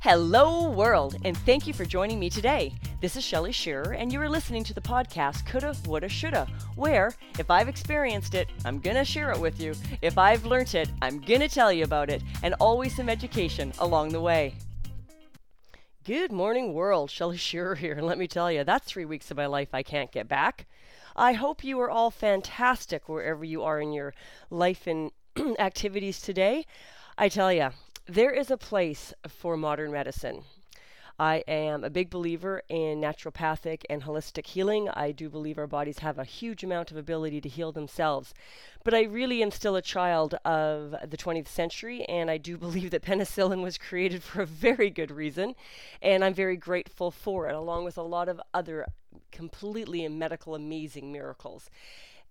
Hello, world, and thank you for joining me today. This is Shelly Shearer, and you are listening to the podcast Coulda, Woulda, Shoulda, where if I've experienced it, I'm gonna share it with you. If I've learnt it, I'm gonna tell you about it, and always some education along the way. Good morning, world. Shelly Shearer here, and let me tell you, that's three weeks of my life I can't get back. I hope you are all fantastic wherever you are in your life and activities today. I tell you, there is a place for modern medicine. I am a big believer in naturopathic and holistic healing. I do believe our bodies have a huge amount of ability to heal themselves. But I really am still a child of the 20th century, and I do believe that penicillin was created for a very good reason. And I'm very grateful for it, along with a lot of other completely medical amazing miracles.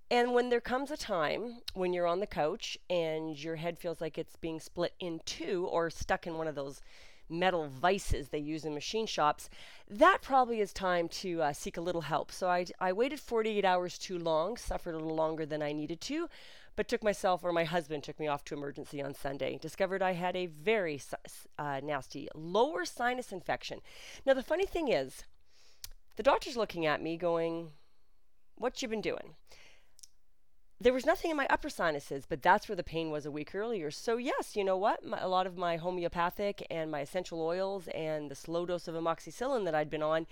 And when there comes a time when you're on the couch and your head feels like it's being split in two or stuck in one of those metal vices they use in machine shops, that probably is time to uh, seek a little help. So I, I waited 48 hours too long, suffered a little longer than I needed to, but took myself, or my husband took me off to emergency on Sunday. Discovered I had a very uh, nasty lower sinus infection. Now, the funny thing is, the doctor's looking at me going, What you been doing? There was nothing in my upper sinuses, but that's where the pain was a week earlier. So, yes, you know what? My, a lot of my homeopathic and my essential oils and the slow dose of amoxicillin that I'd been on,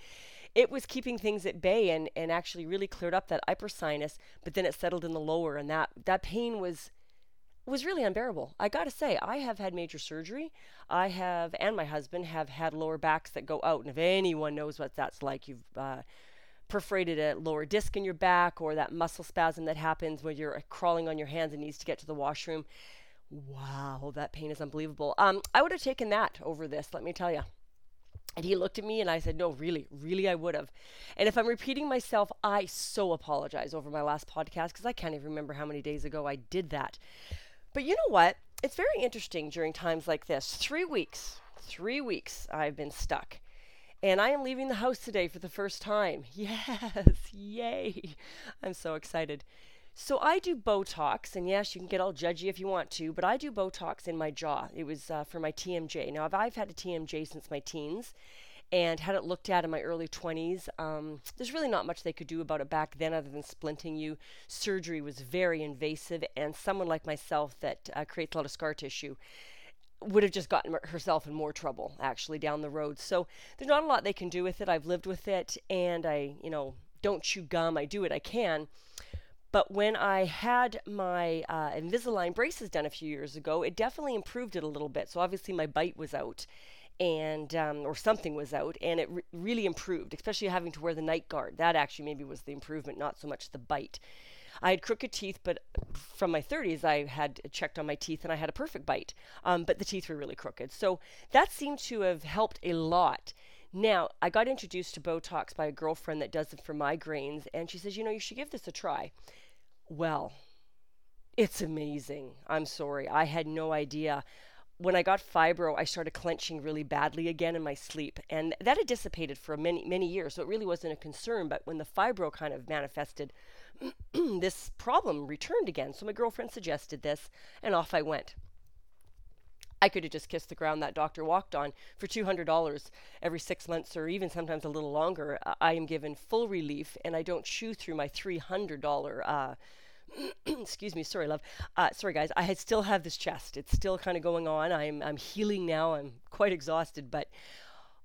it was keeping things at bay and, and actually really cleared up that upper sinus, but then it settled in the lower, and that, that pain was was really unbearable. I got to say, I have had major surgery. I have, and my husband have had lower backs that go out. And if anyone knows what that's like, you've uh, perforated a lower disc in your back or that muscle spasm that happens when you're crawling on your hands and needs to get to the washroom. Wow, that pain is unbelievable. Um, I would have taken that over this, let me tell you. And he looked at me and I said, No, really, really, I would have. And if I'm repeating myself, I so apologize over my last podcast because I can't even remember how many days ago I did that. But you know what? It's very interesting during times like this. Three weeks, three weeks I've been stuck. And I am leaving the house today for the first time. Yes, yay. I'm so excited. So I do Botox, and yes, you can get all judgy if you want to, but I do Botox in my jaw. It was uh, for my TMJ. Now, I've had a TMJ since my teens and had it looked at in my early 20s. Um, there's really not much they could do about it back then other than splinting you. Surgery was very invasive, and someone like myself that uh, creates a lot of scar tissue would have just gotten herself in more trouble actually down the road. So there's not a lot they can do with it. I've lived with it and I, you know, don't chew gum. I do it I can. But when I had my uh, Invisalign braces done a few years ago, it definitely improved it a little bit. So obviously my bite was out and um, or something was out and it re- really improved especially having to wear the night guard that actually maybe was the improvement not so much the bite I had crooked teeth, but from my 30s, I had checked on my teeth and I had a perfect bite. Um, but the teeth were really crooked. So that seemed to have helped a lot. Now, I got introduced to Botox by a girlfriend that does it for migraines, and she says, you know, you should give this a try. Well, it's amazing. I'm sorry. I had no idea. When I got fibro, I started clenching really badly again in my sleep, and that had dissipated for many, many years, so it really wasn't a concern. But when the fibro kind of manifested, this problem returned again. So my girlfriend suggested this, and off I went. I could have just kissed the ground that doctor walked on for $200 every six months or even sometimes a little longer. I am given full relief and I don't chew through my $300. Uh, excuse me, sorry, love. Uh, sorry, guys. I still have this chest. It's still kind of going on. I'm, I'm healing now. I'm quite exhausted, but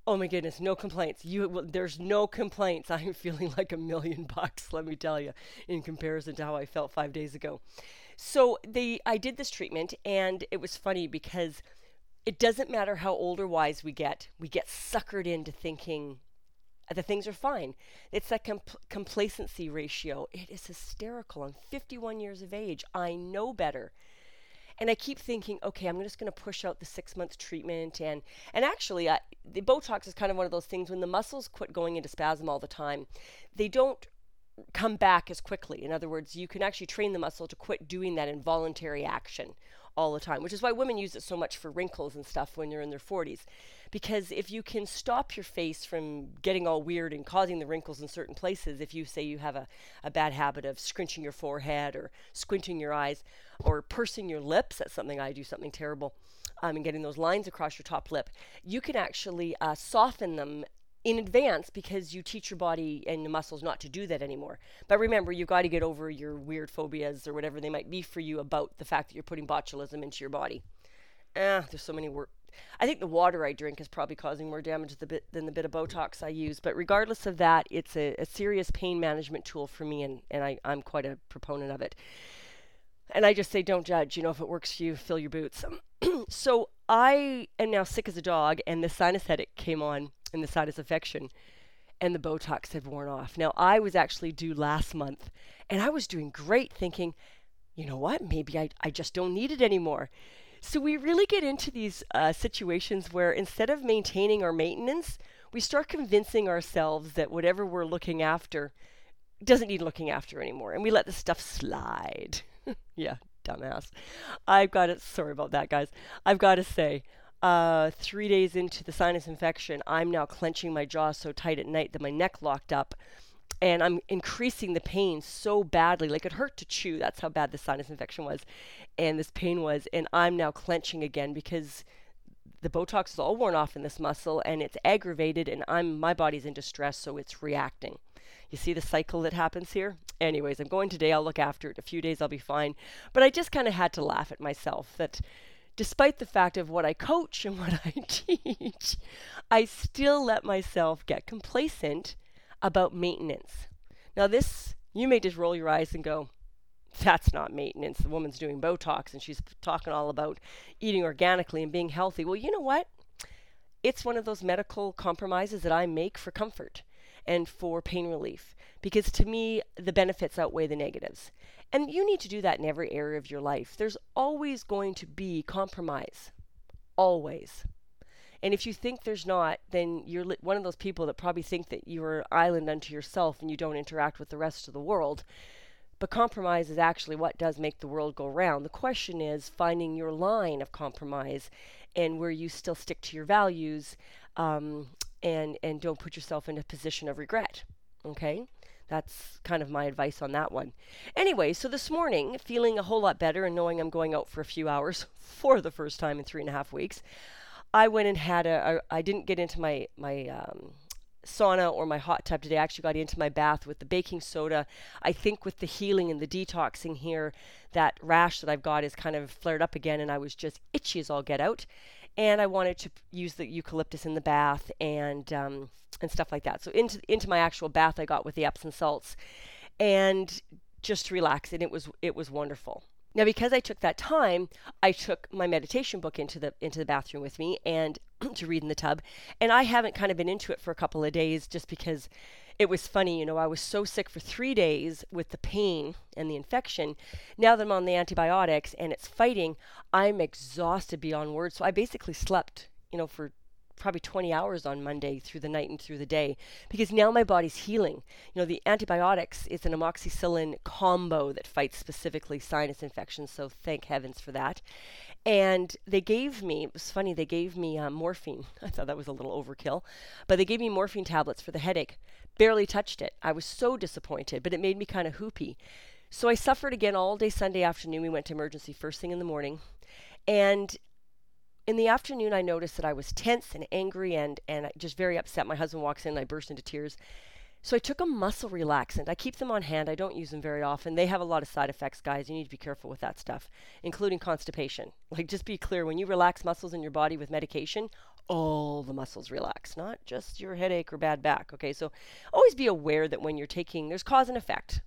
Oh my goodness, no complaints. You there's no complaints. I'm feeling like a million bucks, let me tell you, in comparison to how I felt 5 days ago. So, they I did this treatment and it was funny because it doesn't matter how old or wise we get. We get suckered into thinking the things are fine. It's that compl- complacency ratio. It is hysterical. I'm 51 years of age. I know better and I keep thinking, okay, I'm just going to push out the six month treatment, and and actually, uh, the Botox is kind of one of those things when the muscles quit going into spasm all the time, they don't come back as quickly. In other words, you can actually train the muscle to quit doing that involuntary action all the time, which is why women use it so much for wrinkles and stuff when they're in their 40s. Because if you can stop your face from getting all weird and causing the wrinkles in certain places, if you say you have a, a bad habit of scrunching your forehead or squinting your eyes or pursing your lips, that's something I do, something terrible. Um, and getting those lines across your top lip, you can actually uh, soften them in advance because you teach your body and the muscles not to do that anymore. But remember, you've got to get over your weird phobias or whatever they might be for you about the fact that you're putting botulism into your body. Eh, there's so many wor- I think the water I drink is probably causing more damage the bit, than the bit of Botox I use. But regardless of that, it's a, a serious pain management tool for me, and, and I, I'm quite a proponent of it. And I just say, don't judge. You know, if it works for you, fill your boots. So I am now sick as a dog, and the sinus headache came on and the sinus infection, and the Botox had worn off. Now, I was actually due last month, and I was doing great, thinking, you know what, maybe I, I just don't need it anymore. So we really get into these uh, situations where instead of maintaining our maintenance, we start convincing ourselves that whatever we're looking after doesn't need looking after anymore, and we let the stuff slide. yeah, dumbass. I've got it. Sorry about that, guys. I've got to say, uh, three days into the sinus infection, I'm now clenching my jaw so tight at night that my neck locked up. And I'm increasing the pain so badly. Like it hurt to chew. That's how bad the sinus infection was. And this pain was. And I'm now clenching again because the Botox is all worn off in this muscle and it's aggravated and I'm my body's in distress, so it's reacting. You see the cycle that happens here? Anyways, I'm going today. I'll look after it. A few days I'll be fine. But I just kind of had to laugh at myself that despite the fact of what I coach and what I teach, I still let myself get complacent about maintenance. Now, this, you may just roll your eyes and go, that's not maintenance. The woman's doing Botox and she's talking all about eating organically and being healthy. Well, you know what? It's one of those medical compromises that I make for comfort and for pain relief because to me, the benefits outweigh the negatives. And you need to do that in every area of your life. There's always going to be compromise. Always. And if you think there's not, then you're li- one of those people that probably think that you're an island unto yourself and you don't interact with the rest of the world. But compromise is actually what does make the world go round. The question is finding your line of compromise and where you still stick to your values um, and, and don't put yourself in a position of regret. Okay? That's kind of my advice on that one. Anyway, so this morning, feeling a whole lot better and knowing I'm going out for a few hours for the first time in three and a half weeks, I went and had a. a I didn't get into my my um, sauna or my hot tub today. I actually got into my bath with the baking soda. I think with the healing and the detoxing here, that rash that I've got is kind of flared up again, and I was just itchy as all get out. And I wanted to use the eucalyptus in the bath and um, and stuff like that. So into into my actual bath, I got with the Epsom salts, and just relax, and it was it was wonderful. Now, because I took that time, I took my meditation book into the into the bathroom with me and to read in the tub, and I haven't kind of been into it for a couple of days just because it was funny. You know, I was so sick for three days with the pain and the infection. Now that I'm on the antibiotics and it's fighting, I'm exhausted beyond words. So I basically slept, you know, for probably 20 hours on Monday through the night and through the day because now my body's healing. You know, the antibiotics is an amoxicillin combo that fights specifically sinus infections, so thank heavens for that. And they gave me, it was funny, they gave me uh, morphine. I thought that was a little overkill, but they gave me morphine tablets for the headache. Barely touched it. I was so disappointed, but it made me kind of hoopy. So I suffered again all day Sunday afternoon. We went to emergency first thing in the morning. And in the afternoon, I noticed that I was tense and angry and, and just very upset. My husband walks in I burst into tears. So I took a muscle relaxant. I keep them on hand. I don't use them very often. They have a lot of side effects, guys. You need to be careful with that stuff, including constipation. Like, just be clear when you relax muscles in your body with medication, all the muscles relax, not just your headache or bad back. Okay, so always be aware that when you're taking, there's cause and effect,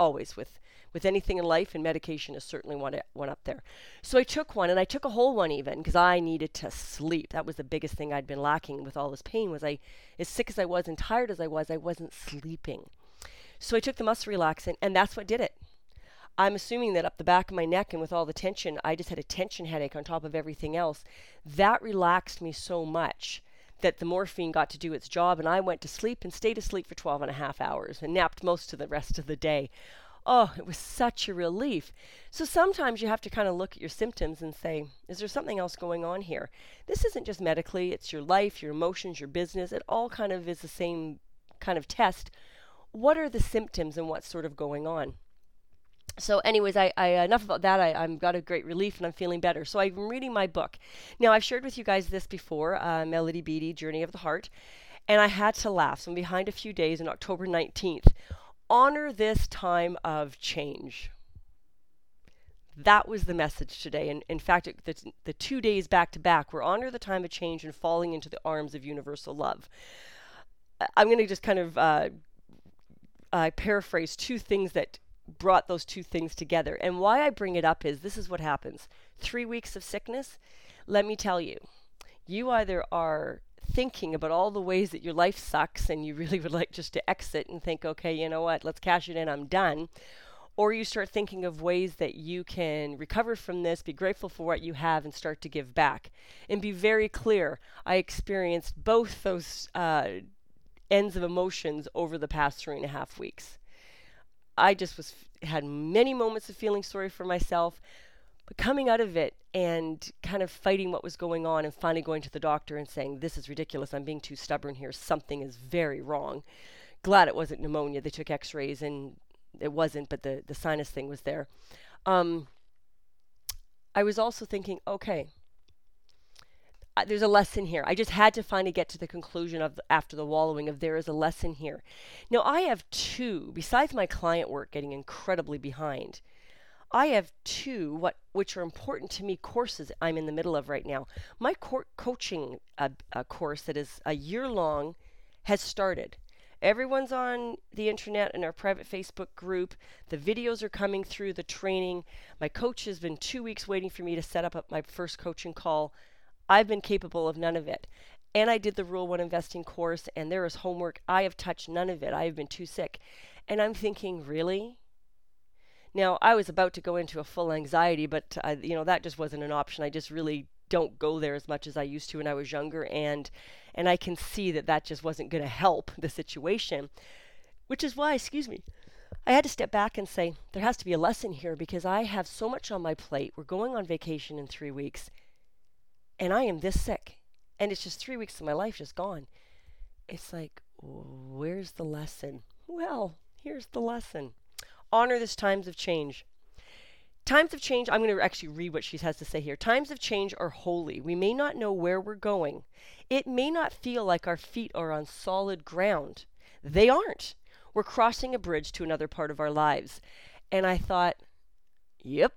always with with anything in life, and medication is certainly one, one up there. So I took one, and I took a whole one even because I needed to sleep. That was the biggest thing I'd been lacking with all this pain. Was I, as sick as I was and tired as I was, I wasn't sleeping. So I took the muscle relaxant, and that's what did it. I'm assuming that up the back of my neck and with all the tension, I just had a tension headache on top of everything else. That relaxed me so much that the morphine got to do its job and I went to sleep and stayed asleep for 12 and a half hours and napped most of the rest of the day. Oh, it was such a relief. So sometimes you have to kind of look at your symptoms and say, is there something else going on here? This isn't just medically, it's your life, your emotions, your business. It all kind of is the same kind of test. What are the symptoms and what's sort of going on? so anyways I, I enough about that I, i've got a great relief and i'm feeling better so i'm reading my book now i've shared with you guys this before uh, melody beattie journey of the heart and i had to laugh so i'm behind a few days on october 19th honor this time of change that was the message today and in fact it, the, the two days back to back were honor the time of change and falling into the arms of universal love i'm going to just kind of uh, uh, paraphrase two things that brought those two things together. And why I bring it up is this is what happens three weeks of sickness. Let me tell you, you either are thinking about all the ways that your life sucks and you really would like just to exit and think, okay, you know what, let's cash it in, I'm done. Or you start thinking of ways that you can recover from this, be grateful for what you have, and start to give back. And be very clear I experienced both those uh, ends of emotions over the past three and a half weeks. I just was had many moments of feeling sorry for myself, coming out of it and kind of fighting what was going on and finally going to the doctor and saying, This is ridiculous. I'm being too stubborn here. Something is very wrong. Glad it wasn't pneumonia. They took x rays and it wasn't, but the, the sinus thing was there. Um, I was also thinking, okay, there's a lesson here. I just had to finally get to the conclusion of after the wallowing of there is a lesson here. Now I have two, besides my client work getting incredibly behind. I have two what which are important to me courses I'm in the middle of right now. My cor- coaching uh, uh, course that is a year long has started. Everyone's on the internet in our private Facebook group. The videos are coming through the training. My coach has been two weeks waiting for me to set up my first coaching call. I've been capable of none of it. And I did the Rule 1 investing course, and there is homework. I have touched none of it. I have been too sick. And I'm thinking, really? Now, I was about to go into a full anxiety, but uh, you know that just wasn't an option. I just really don't go there as much as I used to when I was younger, and and I can see that that just wasn't going to help the situation, which is why, excuse me, I had to step back and say there has to be a lesson here because I have so much on my plate. We're going on vacation in three weeks, and I am this sick, and it's just three weeks of my life just gone. It's like, where's the lesson? Well, here's the lesson honor this times of change. Times of change, I'm going to actually read what she has to say here. Times of change are holy. We may not know where we're going. It may not feel like our feet are on solid ground. They aren't. We're crossing a bridge to another part of our lives. And I thought, yep,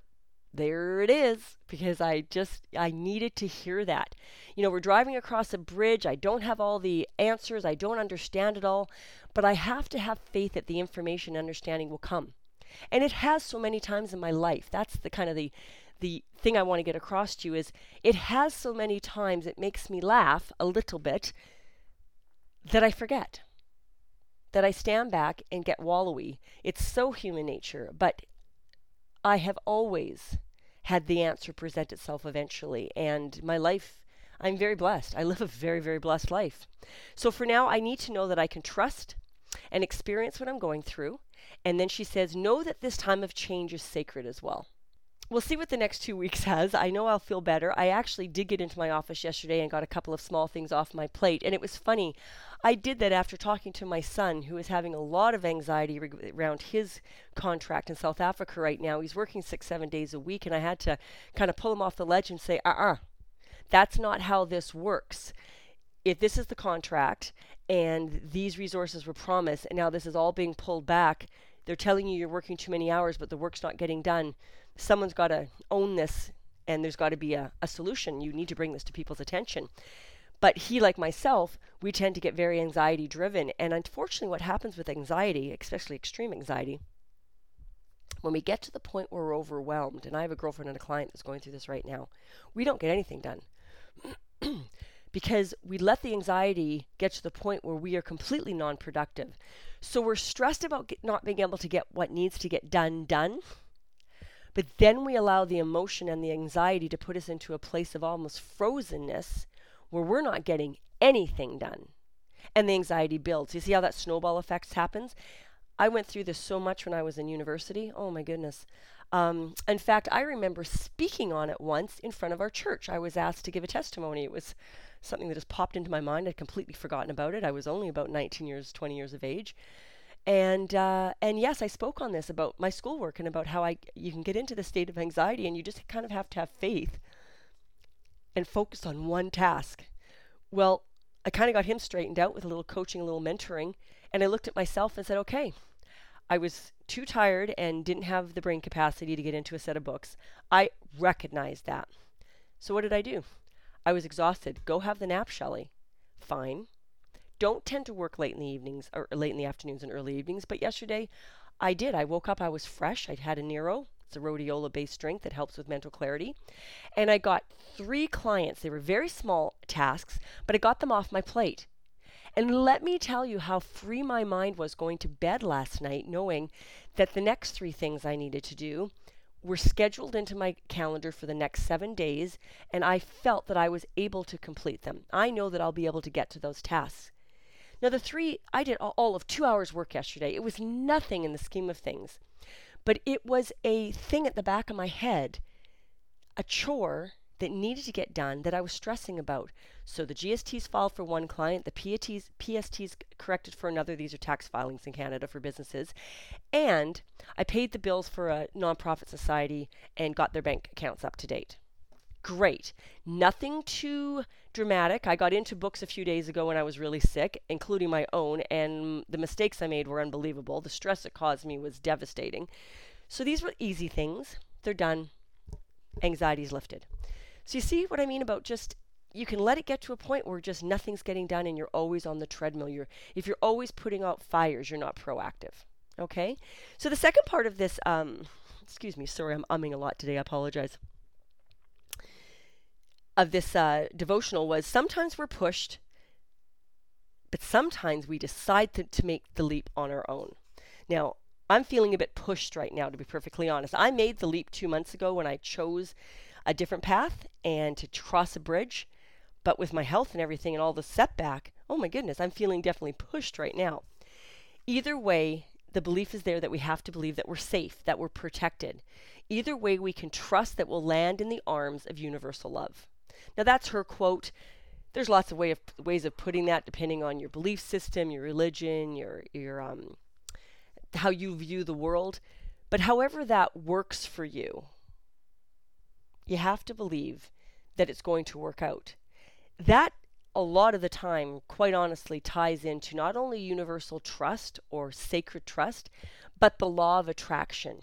there it is because I just I needed to hear that. You know, we're driving across a bridge. I don't have all the answers. I don't understand it all, but I have to have faith that the information understanding will come. And it has so many times in my life. That's the kind of the the thing I want to get across to you is it has so many times it makes me laugh a little bit that I forget. That I stand back and get wallowy. It's so human nature, but I have always had the answer present itself eventually. And my life, I'm very blessed. I live a very, very blessed life. So for now, I need to know that I can trust and experience what I'm going through. And then she says, know that this time of change is sacred as well we'll see what the next two weeks has. I know I'll feel better. I actually did get into my office yesterday and got a couple of small things off my plate. And it was funny. I did that after talking to my son, who is having a lot of anxiety around his contract in South Africa right now. He's working six, seven days a week. And I had to kind of pull him off the ledge and say, uh uh-uh, uh, that's not how this works. If this is the contract and these resources were promised, and now this is all being pulled back, they're telling you you're working too many hours, but the work's not getting done someone's got to own this and there's got to be a, a solution. You need to bring this to people's attention. But he, like myself, we tend to get very anxiety driven. And unfortunately, what happens with anxiety, especially extreme anxiety, when we get to the point where we're overwhelmed, and I have a girlfriend and a client that's going through this right now, we don't get anything done. Because we let the anxiety get to the point where we are completely non productive. So we're stressed about get, not being able to get what needs to get done done but then we allow the emotion and the anxiety to put us into a place of almost frozenness where we're not getting anything done. And the anxiety builds. You see how that snowball effect happens? I went through this so much when I was in university. Oh my goodness. Um, in fact, I remember speaking on it once in front of our church. I was asked to give a testimony. It was something that just popped into my mind. I'd completely forgotten about it. I was only about 19 years, 20 years of age. And uh, and yes, I spoke on this about my schoolwork and about how I you can get into the state of anxiety and you just kind of have to have faith and focus on one task. Well, I kind of got him straightened out with a little coaching, a little mentoring, and I looked at myself and said, okay, I was too tired and didn't have the brain capacity to get into a set of books. I recognized that. So what did I do? I was exhausted. Go have the nap, Shelley. Fine. Don't tend to work late in the evenings or late in the afternoons and early evenings, but yesterday I did. I woke up, I was fresh. I'd had a Nero. It's a rhodiola based drink that helps with mental clarity. And I got three clients. They were very small tasks, but I got them off my plate. And let me tell you how free my mind was going to bed last night, knowing that the next three things I needed to do were scheduled into my calendar for the next seven days, and I felt that I was able to complete them. I know that I'll be able to get to those tasks. Now, the three, I did all of two hours work yesterday. It was nothing in the scheme of things, but it was a thing at the back of my head, a chore that needed to get done that I was stressing about. So the GSTs filed for one client, the PATs, PSTs corrected for another. These are tax filings in Canada for businesses. And I paid the bills for a nonprofit society and got their bank accounts up to date. Great. Nothing too dramatic. I got into books a few days ago when I was really sick, including my own, and the mistakes I made were unbelievable. The stress it caused me was devastating. So these were easy things. They're done. Anxiety's lifted. So you see what I mean about just you can let it get to a point where just nothing's getting done and you're always on the treadmill. You're if you're always putting out fires, you're not proactive. Okay? So the second part of this um excuse me, sorry, I'm umming a lot today. I apologize. Of this uh, devotional was sometimes we're pushed, but sometimes we decide to, to make the leap on our own. Now, I'm feeling a bit pushed right now, to be perfectly honest. I made the leap two months ago when I chose a different path and to cross a bridge. But with my health and everything and all the setback, oh my goodness, I'm feeling definitely pushed right now. Either way, the belief is there that we have to believe that we're safe, that we're protected. Either way, we can trust that we'll land in the arms of universal love. Now, that's her quote. There's lots of way of, ways of putting that, depending on your belief system, your religion, your your um, how you view the world. But however that works for you, you have to believe that it's going to work out. That, a lot of the time, quite honestly, ties into not only universal trust or sacred trust, but the law of attraction.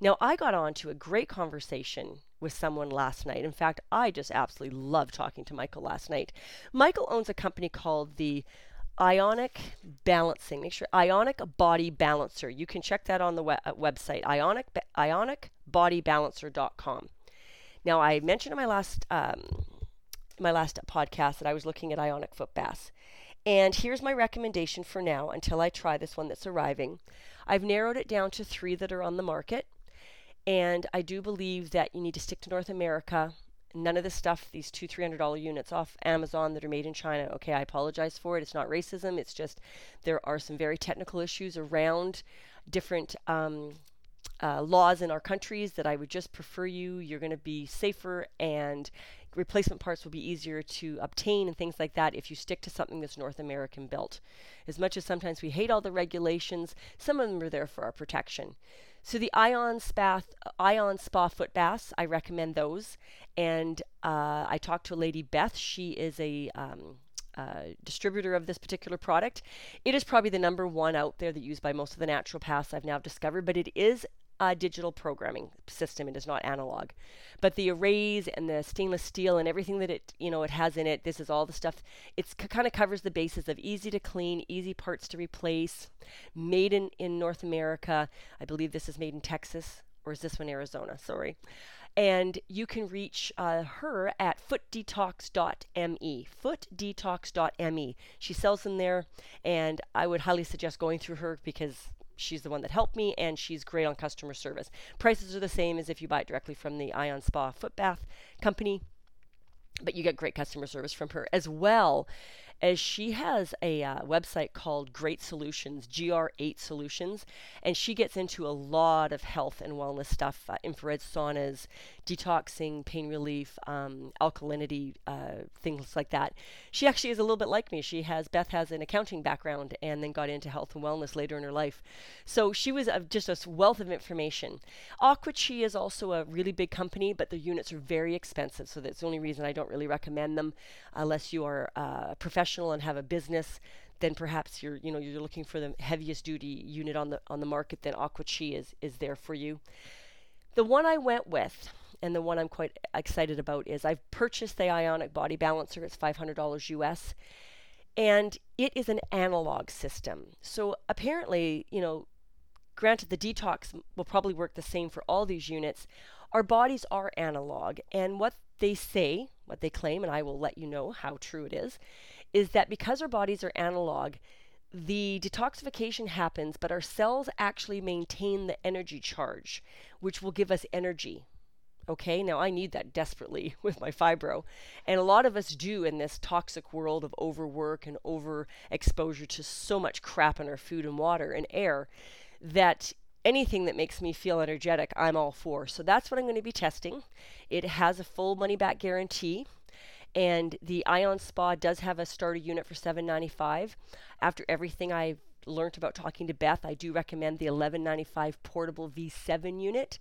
Now, I got on to a great conversation with someone last night. In fact, I just absolutely loved talking to Michael last night. Michael owns a company called the Ionic Balancing. Make sure Ionic Body Balancer. You can check that on the we- uh, website, ionic, ionicbodybalancer.com. Now, I mentioned in my last um, my last podcast that I was looking at ionic foot baths. And here's my recommendation for now until I try this one that's arriving. I've narrowed it down to three that are on the market. And I do believe that you need to stick to North America. None of this stuff, these two, three hundred dollar units off Amazon that are made in China. Okay, I apologize for it. It's not racism. It's just there are some very technical issues around different um, uh, laws in our countries that I would just prefer you. You're going to be safer and replacement parts will be easier to obtain and things like that if you stick to something that's North American built. As much as sometimes we hate all the regulations, some of them are there for our protection. So the Ion Spa, Ion Spa foot baths, I recommend those. And uh, I talked to a lady, Beth. She is a um, uh, distributor of this particular product. It is probably the number one out there that used by most of the naturopaths I've now discovered, but it is digital programming system. It is not analog. But the arrays and the stainless steel and everything that it you know it has in it, this is all the stuff. It c- kind of covers the bases of easy to clean, easy parts to replace, made in in North America. I believe this is made in Texas, or is this one Arizona? Sorry. And you can reach uh, her at footdetox.me. Footdetox.me. She sells them there, and I would highly suggest going through her because she's the one that helped me and she's great on customer service. Prices are the same as if you buy it directly from the Ion Spa Foot Bath Company, but you get great customer service from her as well as she has a uh, website called Great Solutions, GR8 Solutions, and she gets into a lot of health and wellness stuff, uh, infrared saunas, detoxing, pain relief, um, alkalinity, uh, things like that. She actually is a little bit like me. She has Beth has an accounting background and then got into health and wellness later in her life. So she was uh, just a wealth of information. AquaChi is also a really big company, but the units are very expensive. So that's the only reason I don't really recommend them unless you are uh, a professional and have a business then perhaps you're you know you're looking for the heaviest duty unit on the on the market then AquaChi is is there for you the one I went with and the one I'm quite excited about is I've purchased the Ionic Body Balancer. It's $500 US and it is an analog system. So apparently you know granted the detox will probably work the same for all these units. Our bodies are analog and what they say what they claim and I will let you know how true it is is that because our bodies are analog, the detoxification happens, but our cells actually maintain the energy charge, which will give us energy. Okay, now I need that desperately with my fibro. And a lot of us do in this toxic world of overwork and overexposure to so much crap in our food and water and air that anything that makes me feel energetic, I'm all for. So that's what I'm going to be testing. It has a full money back guarantee. And the Ion Spa does have a starter unit for $7.95. After everything I've learned about talking to Beth, I do recommend the $11.95 portable V7 unit.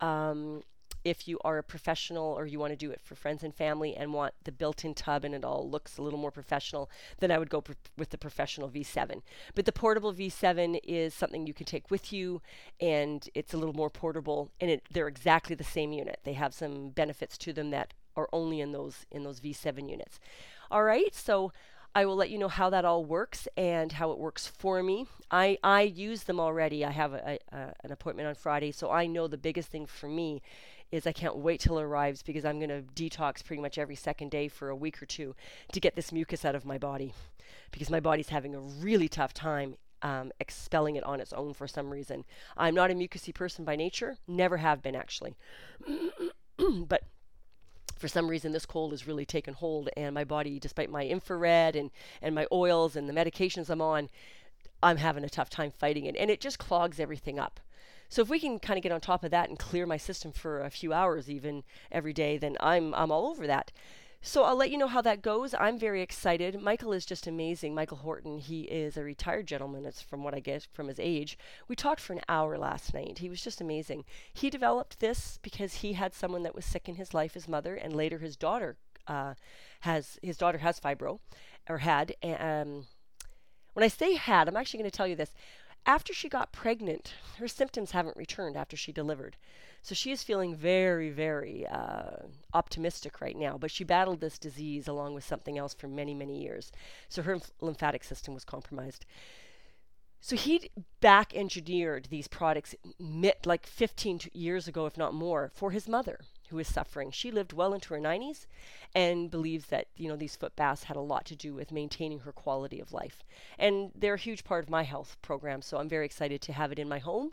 Um, if you are a professional or you want to do it for friends and family and want the built-in tub and it all looks a little more professional, then I would go pr- with the professional V7. But the portable V7 is something you can take with you, and it's a little more portable. And it, they're exactly the same unit. They have some benefits to them that are only in those in those V7 units. All right, so I will let you know how that all works and how it works for me. I, I use them already. I have a, a, an appointment on Friday, so I know the biggest thing for me is I can't wait till it arrives because I'm going to detox pretty much every second day for a week or two to get this mucus out of my body because my body's having a really tough time um, expelling it on its own for some reason. I'm not a mucousy person by nature, never have been actually. but for some reason this cold has really taken hold and my body despite my infrared and and my oils and the medications I'm on I'm having a tough time fighting it and it just clogs everything up so if we can kind of get on top of that and clear my system for a few hours even every day then I'm I'm all over that so I'll let you know how that goes. I'm very excited. Michael is just amazing. Michael Horton, he is a retired gentleman. It's from what I guess from his age. We talked for an hour last night. He was just amazing. He developed this because he had someone that was sick in his life, his mother, and later his daughter uh, has his daughter has fibro, or had. Um, when I say had, I'm actually going to tell you this. After she got pregnant, her symptoms haven't returned after she delivered. So she is feeling very, very uh, optimistic right now. But she battled this disease along with something else for many, many years. So her lymphatic system was compromised. So he back engineered these products like 15 years ago, if not more, for his mother who is suffering. She lived well into her 90s and believes that you know these foot baths had a lot to do with maintaining her quality of life. And they're a huge part of my health program, so I'm very excited to have it in my home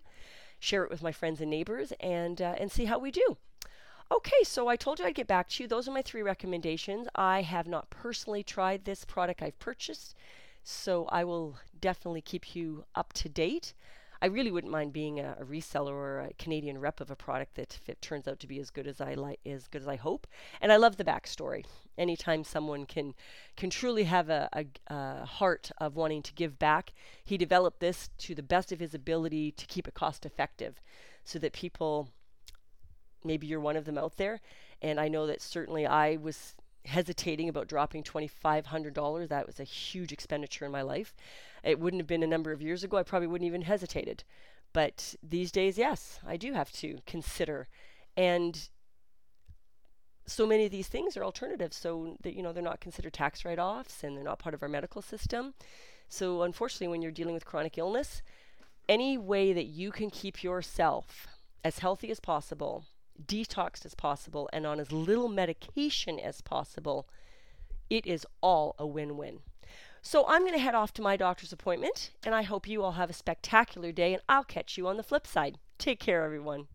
share it with my friends and neighbors, and uh, and see how we do. Okay, so I told you I'd get back to you. Those are my three recommendations. I have not personally tried this product I've purchased, so I will definitely keep you up to date. I really wouldn't mind being a, a, reseller or a Canadian rep of a product that if it turns out to be as good as I like, as good as I hope. And I love the backstory. Anytime someone can can truly have a, a, a heart of wanting to give back, he developed this to the best of his ability to keep it cost effective, so that people, maybe you're one of them out there, and I know that certainly I was hesitating about dropping $2,500. That was a huge expenditure in my life. It wouldn't have been a number of years ago. I probably wouldn't even hesitated. But these days, yes, I do have to consider. And so many of these things are alternatives, so that you know they're not considered tax write-offs and they're not part of our medical system. So unfortunately, when you're dealing with chronic illness, any way that you can keep yourself as healthy as possible detoxed as possible and on as little medication as possible, it is all a win win. So I'm going to head off to my doctor's appointment, and I hope you all have a spectacular day, and I'll catch you on the flip side. Take care, everyone.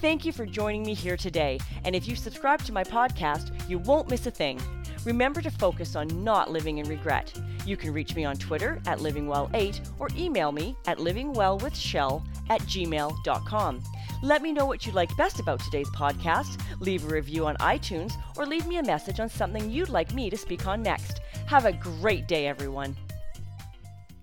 Thank you for joining me here today, and if you subscribe to my podcast, you won't miss a thing. Remember to focus on not living in regret. You can reach me on Twitter at livingwell8 or email me at livingwellwithshell at gmail.com. Let me know what you liked best about today's podcast, leave a review on iTunes, or leave me a message on something you'd like me to speak on next. Have a great day, everyone.